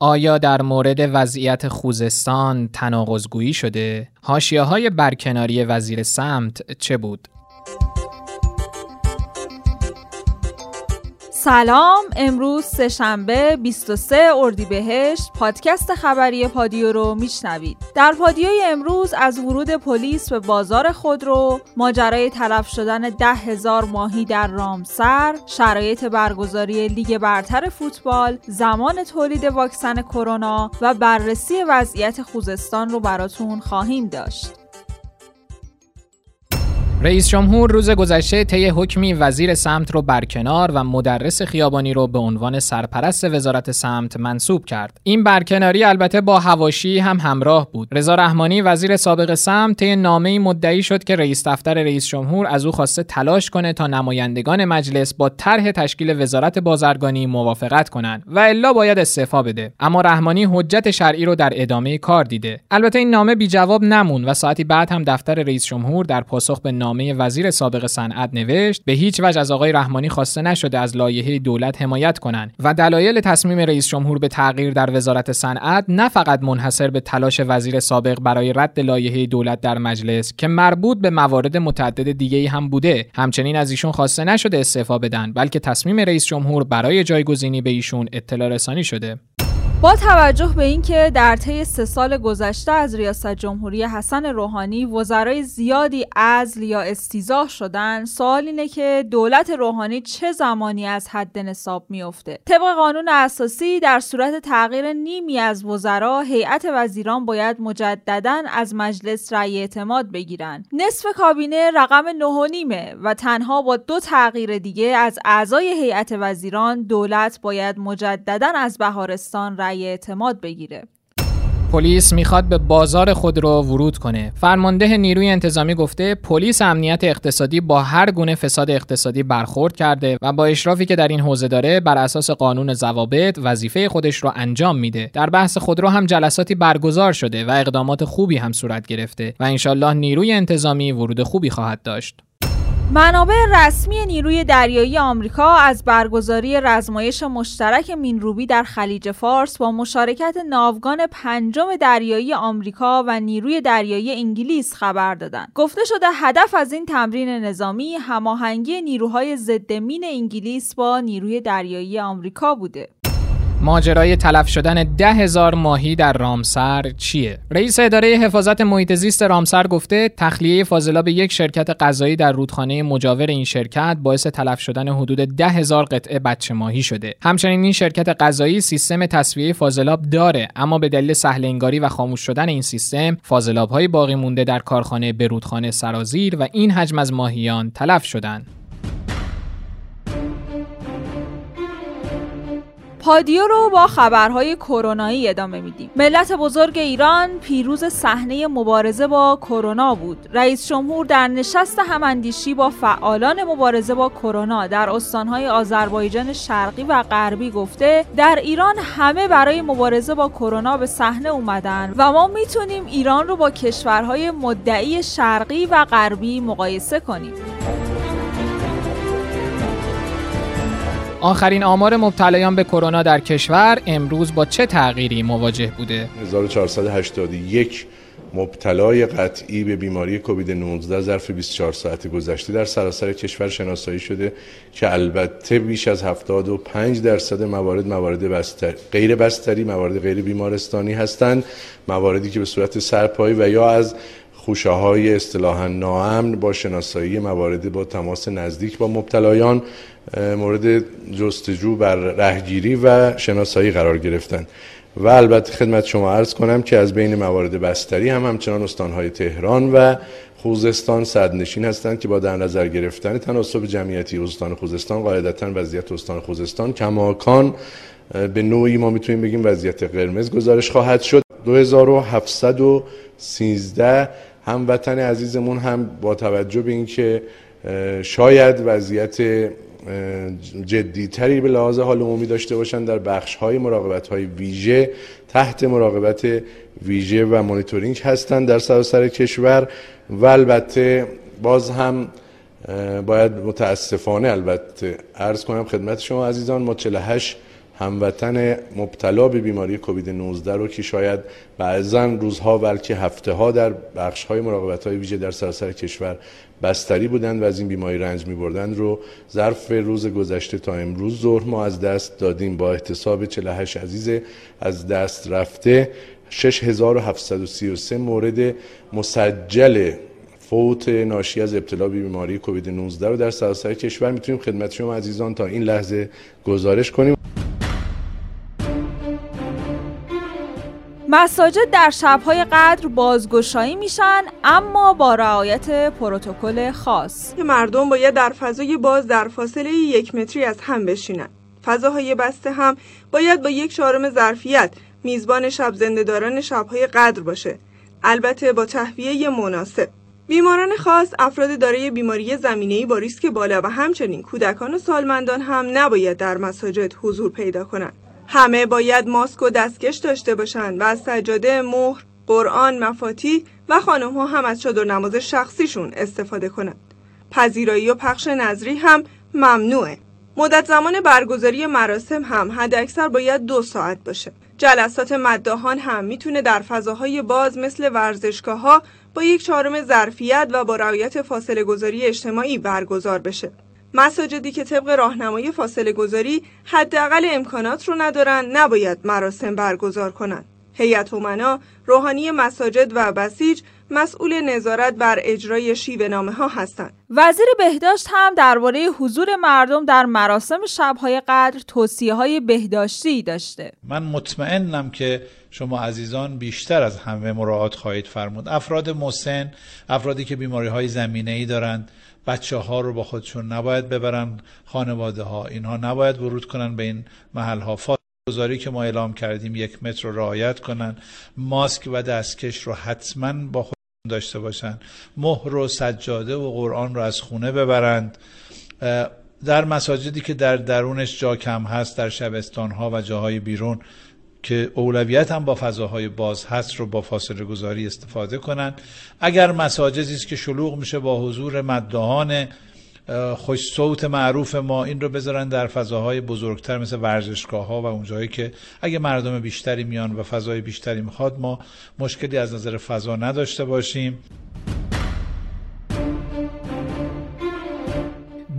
آیا در مورد وضعیت خوزستان تناقضگویی شده؟ هاشیه های برکناری وزیر سمت چه بود؟ سلام امروز سهشنبه 23 اردیبهشت. پادکست خبری پادیو رو میشنوید. در پادیوی امروز از ورود پلیس به بازار خودرو ماجرای تلف شدن ده هزار ماهی در رامسر شرایط برگزاری لیگ برتر فوتبال زمان تولید واکسن کرونا و بررسی وضعیت خوزستان رو براتون خواهیم داشت. رئیس جمهور روز گذشته طی حکمی وزیر سمت رو برکنار و مدرس خیابانی رو به عنوان سرپرست وزارت سمت منصوب کرد. این برکناری البته با هواشی هم همراه بود. رضا رحمانی وزیر سابق سمت طی نامه‌ای مدعی شد که رئیس دفتر رئیس جمهور از او خواسته تلاش کنه تا نمایندگان مجلس با طرح تشکیل وزارت بازرگانی موافقت کنند و الا باید استعفا بده. اما رحمانی حجت شرعی رو در ادامه کار دیده. البته این نامه بی جواب نمون و ساعتی بعد هم دفتر رئیس جمهور در پاسخ به نامه وزیر سابق صنعت نوشت به هیچ وجه از آقای رحمانی خواسته نشده از لایحه دولت حمایت کنند و دلایل تصمیم رئیس جمهور به تغییر در وزارت صنعت نه فقط منحصر به تلاش وزیر سابق برای رد لایحه دولت در مجلس که مربوط به موارد متعدد دیگه هم بوده همچنین از ایشون خواسته نشده استعفا بدن بلکه تصمیم رئیس جمهور برای جایگزینی به ایشون اطلاع رسانی شده. با توجه به اینکه در طی سه سال گذشته از ریاست جمهوری حسن روحانی وزرای زیادی عزل یا استیزاه شدن سوال اینه که دولت روحانی چه زمانی از حد نصاب میافته؟ طبق قانون اساسی در صورت تغییر نیمی از وزرا هیئت وزیران باید مجددا از مجلس رأی اعتماد بگیرن. نصف کابینه رقم نه و تنها با دو تغییر دیگه از اعضای هیئت وزیران دولت باید مجددا از بهارستان اعتماد بگیره پلیس می‌خواد به بازار خود رو ورود کنه. فرمانده نیروی انتظامی گفته پلیس امنیت اقتصادی با هر گونه فساد اقتصادی برخورد کرده و با اشرافی که در این حوزه داره بر اساس قانون ضوابط وظیفه خودش رو انجام میده. در بحث خودرو هم جلساتی برگزار شده و اقدامات خوبی هم صورت گرفته و انشالله نیروی انتظامی ورود خوبی خواهد داشت. منابع رسمی نیروی دریایی آمریکا از برگزاری رزمایش مشترک مینروبی در خلیج فارس با مشارکت ناوگان پنجم دریایی آمریکا و نیروی دریایی انگلیس خبر دادند. گفته شده هدف از این تمرین نظامی هماهنگی نیروهای ضد مین انگلیس با نیروی دریایی آمریکا بوده. ماجرای تلف شدن ده هزار ماهی در رامسر چیه؟ رئیس اداره حفاظت محیط زیست رامسر گفته تخلیه فاضلاب یک شرکت غذایی در رودخانه مجاور این شرکت باعث تلف شدن حدود ده هزار قطعه بچه ماهی شده. همچنین این شرکت غذایی سیستم تصفیه فاضلاب داره اما به دلیل سهل انگاری و خاموش شدن این سیستم فاضلاب های باقی مونده در کارخانه به رودخانه سرازیر و این حجم از ماهیان تلف شدند. پادیو رو با خبرهای کرونایی ادامه میدیم. ملت بزرگ ایران پیروز صحنه مبارزه با کرونا بود. رئیس جمهور در نشست هماندیشی با فعالان مبارزه با کرونا در استانهای آذربایجان شرقی و غربی گفته در ایران همه برای مبارزه با کرونا به صحنه اومدن و ما می‌تونیم ایران رو با کشورهای مدعی شرقی و غربی مقایسه کنیم. آخرین آمار مبتلایان به کرونا در کشور امروز با چه تغییری مواجه بوده؟ 1481 مبتلای قطعی به بیماری کووید 19 ظرف 24 ساعت گذشته در سراسر کشور شناسایی شده که البته بیش از 75 درصد موارد موارد بستر غیر بستری موارد غیر بیمارستانی هستند مواردی که به صورت سرپایی و یا از خوشه های اصطلاحا ناامن با شناسایی موارد با تماس نزدیک با مبتلایان مورد جستجو بر رهگیری و شناسایی قرار گرفتن. و البته خدمت شما عرض کنم که از بین موارد بستری هم همچنان استانهای تهران و خوزستان صدنشین هستند که با در نظر گرفتن تناسب جمعیتی استان خوزستان قاعدتا وضعیت استان خوزستان کماکان به نوعی ما می‌تونیم بگیم وضعیت قرمز گزارش خواهد شد. 2713 هموطن عزیزمون هم با توجه به اینکه شاید وضعیت جدیتری به لحاظ حال عمومی داشته باشند در بخش های مراقبت های ویژه تحت مراقبت ویژه و مانیتورینگ هستند در سراسر کشور و البته باز هم باید متاسفانه البته عرض کنم خدمت شما عزیزان ما 48 هموطن مبتلا به بیماری کووید 19 رو که شاید بعضا روزها بلکه هفته ها در بخش های مراقبت های ویژه در سراسر کشور بستری بودند و از این بیماری رنج می بردند رو ظرف روز گذشته تا امروز ظهر ما از دست دادیم. با احتساب 48 عزیز از دست رفته 6733 مورد مسجل فوت ناشی از ابتلا به بیماری کووید 19 رو در سراسر کشور. می‌تونیم خدمت شما عزیزان تا این لحظه گزارش کنیم. مساجد در شبهای قدر بازگشایی میشن اما با رعایت پروتکل خاص. مردم باید در فضای باز در فاصله یک متری از هم بشینند فضاهای بسته هم باید با یک چهارم ظرفیت میزبان شب زندهداران شبهای قدر باشه. البته با تهویه مناسب. بیماران خاص افراد دارای بیماری زمینه‌ای با ریسک بالا و همچنین کودکان و سالمندان هم نباید در مساجد حضور پیدا کنند. همه باید ماسک و دستکش داشته باشند و از سجاده مهر قرآن مفاتی و خانم ها هم از چادر نماز شخصیشون استفاده کنند. پذیرایی و پخش نظری هم ممنوعه. مدت زمان برگزاری مراسم هم حد اکثر باید دو ساعت باشه. جلسات مداهان هم می‌تونه در فضاهای باز مثل ورزشگاه ها با یک چهارم ظرفیت و با رعایت فاصله گذاری اجتماعی برگزار بشه. مساجدی که طبق راهنمای فاصله گذاری حداقل امکانات رو ندارن نباید مراسم برگزار کنند. هیئت امنا روحانی مساجد و بسیج مسئول نظارت بر اجرای شیوه نامه ها هستند. وزیر بهداشت هم درباره حضور مردم در مراسم شبهای قدر توصیه های بهداشتی داشته. من مطمئنم که شما عزیزان بیشتر از همه مراعات خواهید فرمود. افراد مسن، افرادی که بیماری های زمینه ای دارند، بچه ها رو با خودشون نباید ببرن خانواده ها اینها نباید ورود کنن به این محل ها گذاری که ما اعلام کردیم یک متر رو رعایت کنن. ماسک و دستکش رو حتما با خود داشته باشن. مهر و سجاده و قرآن رو از خونه ببرند. در مساجدی که در درونش جا کم هست در شبستان ها و جاهای بیرون که اولویت هم با فضاهای باز هست رو با فاصله گذاری استفاده کنند اگر مساجدی است که شلوغ میشه با حضور مدهان خوش صوت معروف ما این رو بذارن در فضاهای بزرگتر مثل ورزشگاه ها و اونجایی که اگه مردم بیشتری میان و فضای بیشتری می‌خواد ما مشکلی از نظر فضا نداشته باشیم.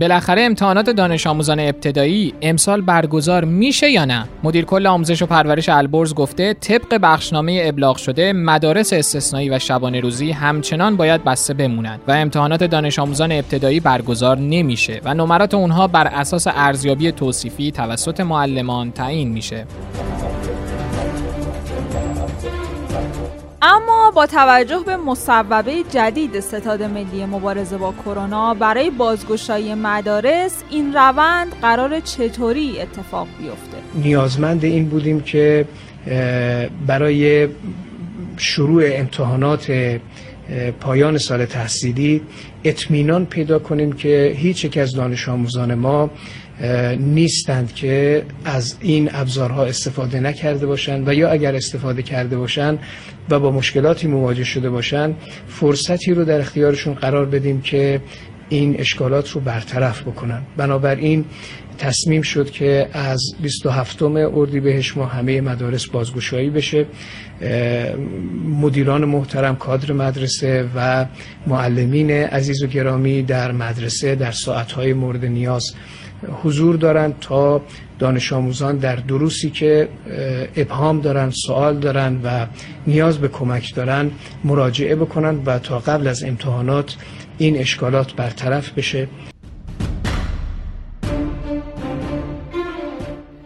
بالاخره امتحانات دانش آموزان ابتدایی امسال برگزار میشه یا نه؟ مدیر کل آموزش و پرورش البرز گفته طبق بخشنامه ابلاغ شده مدارس استثنایی و شبانه روزی همچنان باید بسته بمونند و امتحانات دانش آموزان ابتدایی برگزار نمیشه و نمرات اونها بر اساس ارزیابی توصیفی توسط معلمان تعیین میشه. اما با توجه به مصوبه جدید ستاد ملی مبارزه با کرونا برای بازگشایی مدارس این روند قرار چطوری اتفاق بیفته؟ نیازمند این بودیم که برای شروع امتحانات پایان سال تحصیلی اطمینان پیدا کنیم که هیچ یک از دانش آموزان ما نیستند که از این ابزارها استفاده نکرده باشند و یا اگر استفاده کرده باشند و با مشکلاتی مواجه شده باشند فرصتی رو در اختیارشون قرار بدیم که این اشکالات رو برطرف بکنن. بنابراین تصمیم شد که از 27 اردیبهشت ما همه مدارس بازگشایی بشه. مدیران محترم کادر مدرسه و معلمین عزیز و گرامی در مدرسه در ساعتهای مورد نیاز حضور دارند تا دانش آموزان در دروسی که ابهام دارن سوال دارن و نیاز به کمک دارن مراجعه بکنن و تا قبل از امتحانات این اشکالات برطرف بشه.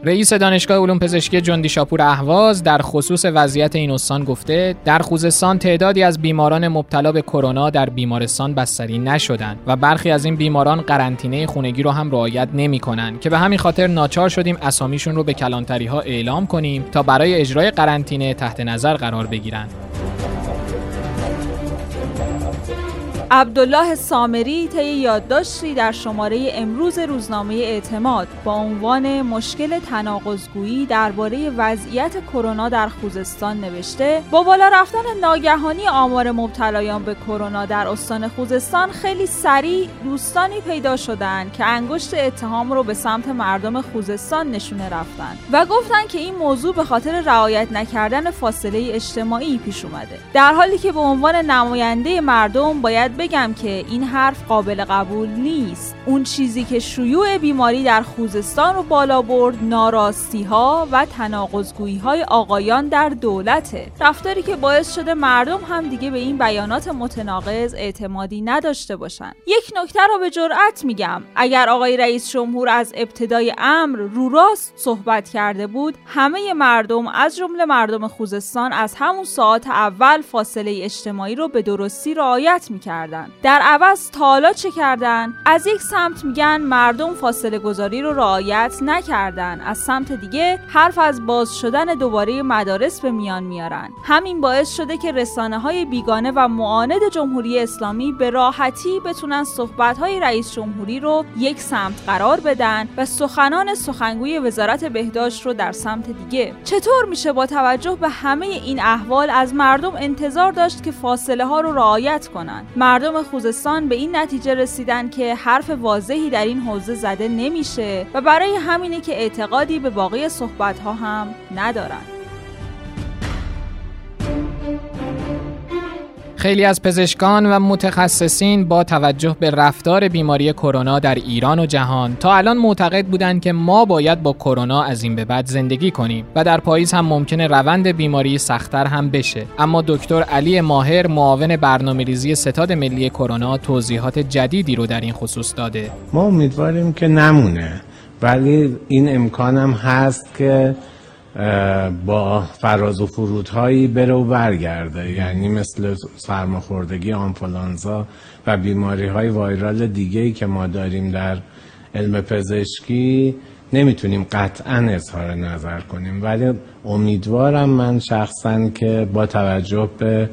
رئیس دانشگاه علوم پزشکی جندی شاپور اهواز در خصوص وضعیت این استان گفته در خوزستان تعدادی از بیماران مبتلا به کرونا در بیمارستان بستری نشدند و برخی از این بیماران قرنطینه خونگی رو هم رعایت نمی‌کنند که به همین خاطر ناچار شدیم اسامیشون رو به کلانتری ها اعلام کنیم تا برای اجرای قرنطینه تحت نظر قرار بگیرند. عبدالله سامری طی یادداشتی در شماره امروز روزنامه اعتماد با عنوان مشکل تناقضگویی درباره وضعیت کرونا در خوزستان نوشته با بالا رفتن ناگهانی آمار مبتلایان به کرونا در استان خوزستان خیلی سریع دوستانی پیدا شدند که انگشت اتهام رو به سمت مردم خوزستان نشونه رفتن و گفتن که این موضوع به خاطر رعایت نکردن فاصله اجتماعی پیش اومده. در حالی که به عنوان نماینده مردم باید بگم که این حرف قابل قبول نیست. اون چیزی که شیوع بیماری در خوزستان رو بالا برد ناراستی ها و تناقضگویی های آقایان در دولته. رفتاری که باعث شده مردم هم دیگه به این بیانات متناقض اعتمادی نداشته باشن. یک نکته رو به جرأت میگم. اگر آقای رئیس جمهور از ابتدای امر رو راست صحبت کرده بود همه مردم از جمله مردم خوزستان از همون ساعت اول فاصله اجتماعی رو به درستی رعایت می‌کردن در عوض تالا چه کردن؟ از یک سمت میگن مردم فاصله گذاری رو رعایت نکردن. از سمت دیگه حرف از باز شدن دوباره مدارس به میان میارن. همین باعث شده که رسانه های بیگانه و معاند جمهوری اسلامی به راحتی بتونن صحبت های رئیس جمهوری رو یک سمت قرار بدن و سخنان سخنگوی وزارت بهداشت رو در سمت دیگه. چطور میشه با توجه به همه این احوال از مردم انتظار داشت که فاصله ها رو رعایت کنند مردم خوزستان به این نتیجه رسیدن که حرف واضحی در این حوزه زده نمیشه و برای همینه که اعتقادی به باقی صحبت هم ندارن. خیلی از پزشکان و متخصصین با توجه به رفتار بیماری کرونا در ایران و جهان تا الان معتقد بودند که ما باید با کرونا از این به بعد زندگی کنیم و در پاییز هم ممکنه روند بیماری سختتر هم بشه. اما دکتر علی ماهر معاون برنامه‌ریزی ستاد ملی کرونا توضیحات جدیدی رو در این خصوص داده. ما امیدواریم که نمونه ولی این امکانم هست که با فراز و فرودهایی بره و برگرده. یعنی مثل سرماخوردگی آنفولانزا و بیماری های وایرال دیگه ای که ما داریم در علم پزشکی نمی‌تونیم قطعا اظهار نظر کنیم. ولی امیدوارم من شخصا که با توجه به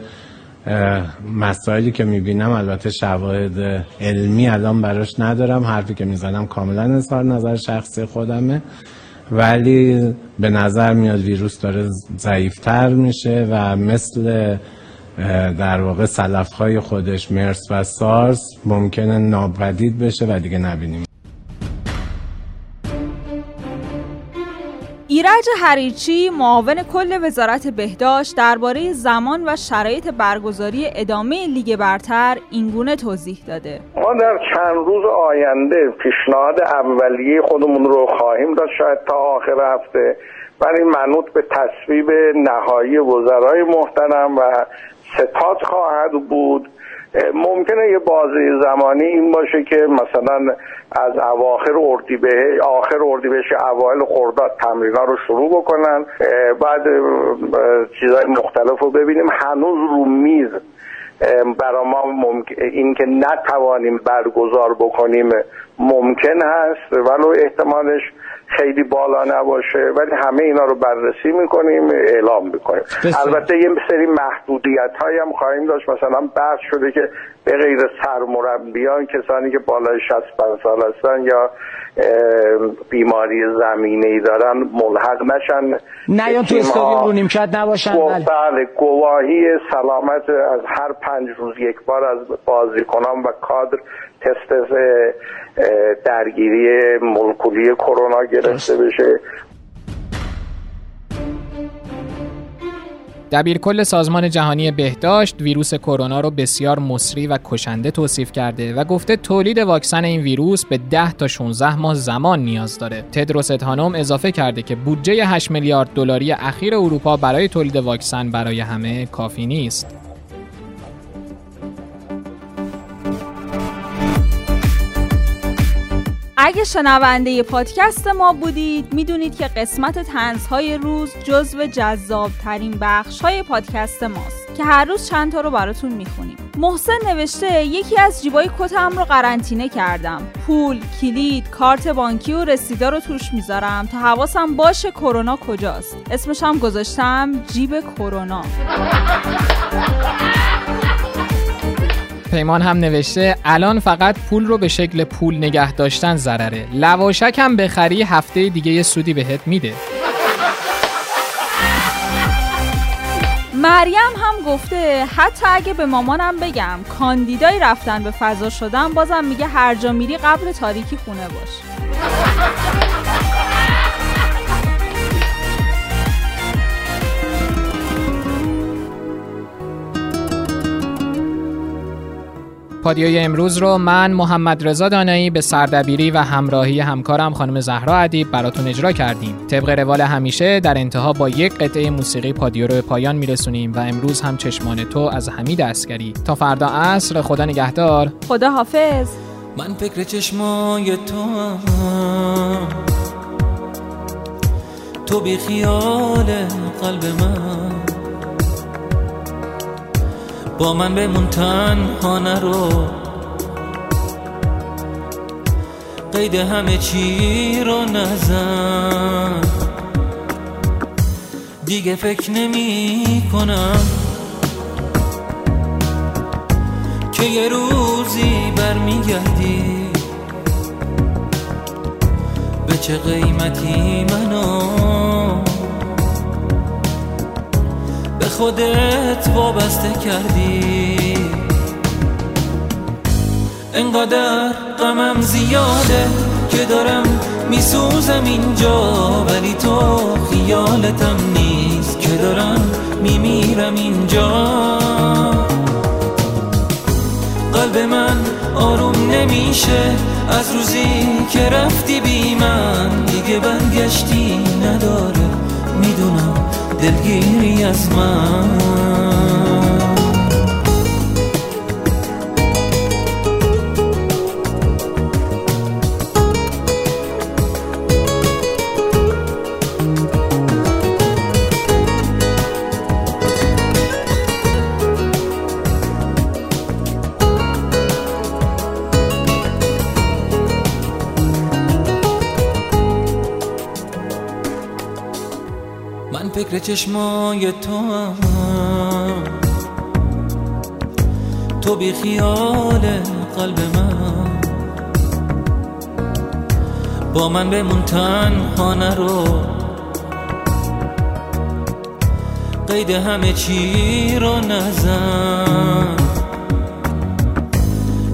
مسائلی که می‌بینم البته شواهد علمی الان براش ندارم. حرفی که می‌زنم کاملا اظهار نظر شخصی خودمه. ولی به نظر میاد ویروس داره ضعیفتر میشه و مثل در واقع سلف های خودش مرس و سارس ممکنه ناپدید بشه و دیگه نبینیم. ایرج حریرچی معاون کل وزارت بهداشت درباره زمان و شرایط برگزاری ادامه لیگ برتر اینگونه توضیح داده. ما در چند روز آینده پیشنهاد اولیه خودمون رو خواهیم داشت شاید تا آخر هفته. ولی منوط به تصویب نهایی وزرای محترم و ستاد خواهد بود. ممکنه یه بازی زمانی این باشه که مثلا از اواخر اردیبهشت آخر اردیبهشت اوایل خرداد تمرینا رو شروع بکنن بعد چیزهای مختلف رو ببینیم. هنوز رو میز برای ما ممکن این که نتوانیم برگزار بکنیم ممکن هست ولو احتمالش خیلی بالا نباشه ولی همه اینا رو بررسی می‌کنیم اعلام می‌کنیم. البته یه سری محدودیت هایی هم خواهیم داشت. مثلا بحث شده که به غیر سرمربیان کسانی که بالای 65 سال هستن یا بیماری زمینه ای دارن ملحق نشن. نه یا تو استادیوم رو نیمکت نباشن بله. بله گواهی سلامت از هر پنج روز یک بار از بازیکنان و کادر تست درگیری مولکولی کرونا گرفته بشه دبیرکل سازمان جهانی بهداشت ویروس کرونا رو بسیار مصری و کشنده توصیف کرده و گفته تولید واکسن این ویروس به 10 تا 16 ماه زمان نیاز داره. تدروس ادهانوم اضافه کرده که بودجه 8 میلیارد دلاری اخیر اروپا برای تولید واکسن برای همه کافی نیست. اگه شنونده پادکست ما بودید می‌دونید که قسمت تنزهای روز جزو جذاب ترین بخش های پادکست ماست که هر روز چند تا رو براتون می‌خونیم. محسن نوشته یکی از جیبای کتم رو قرنطینه کردم. پول کلید کارت بانکی و رسیدا رو توش می‌ذارم تا حواسم باشه کرونا کجاست. اسمش گذاشتم جیب کرونا. پیمان هم نوشته الان فقط پول رو به شکل پول نگه داشتن ضرره. لواشک هم بخری هفته دیگه یه سودی بهت میده. مریم هم گفته حتی اگه به مامانم بگم کاندیدای رفتن به فضا شدن بازم میگه هر جا میری قبل تاریکی خونه باش. پادیوی امروز رو من محمد رضا دانایی به سردبیری و همراهی همکارم خانم زهرا ادیب براتون اجرا کردیم. طبق روال همیشه در انتها با یک قطعه موسیقی پادیو رو به پایان میرسونیم و امروز هم چشمان تو از حمید عسکری تا فردا عصر خدا نگهدار. خدا حافظ. من فکر چشمای تو تو بی خیال قلب من. با من بمون تنها نرو. قید همه چی رو نزن. دیگه فکر نمی کنم که یه روزی برمیگردی. به چه قیمتی منو خودت وابسته کردی. انقدر غمم زیاده که دارم میسوزم اینجا ولی تو خیالتم نیست که دارم میمیرم اینجا. قلب من آروم نمیشه از روزی که رفتی بی من. دیگه برگشتی نداره می‌دونم. دلگیری از فکر چشمای تو هم تو بی خیال قلب من. با من بمون تنها نرو. قید همه چی رو نزن.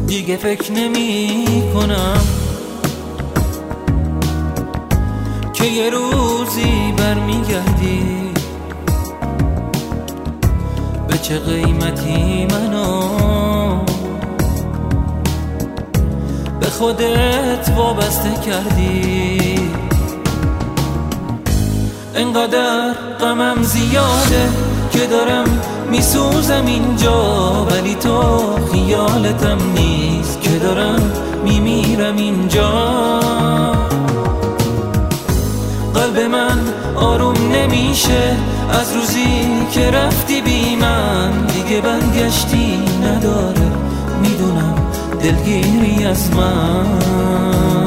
دیگه فکر نمی کنم که یه روزی برمیگردی. چه قیمتی منو؟ به خودت وابسته کردی. انقدر غمم زیاده که دارم میسوزم اینجا ولی تو خیالتم نیست که دارم میمیرم اینجا. قلب من آروم نمیشه. از روزی که رفتی بی من دیگه برگشتی نداره. می‌دونم دلگیری از من.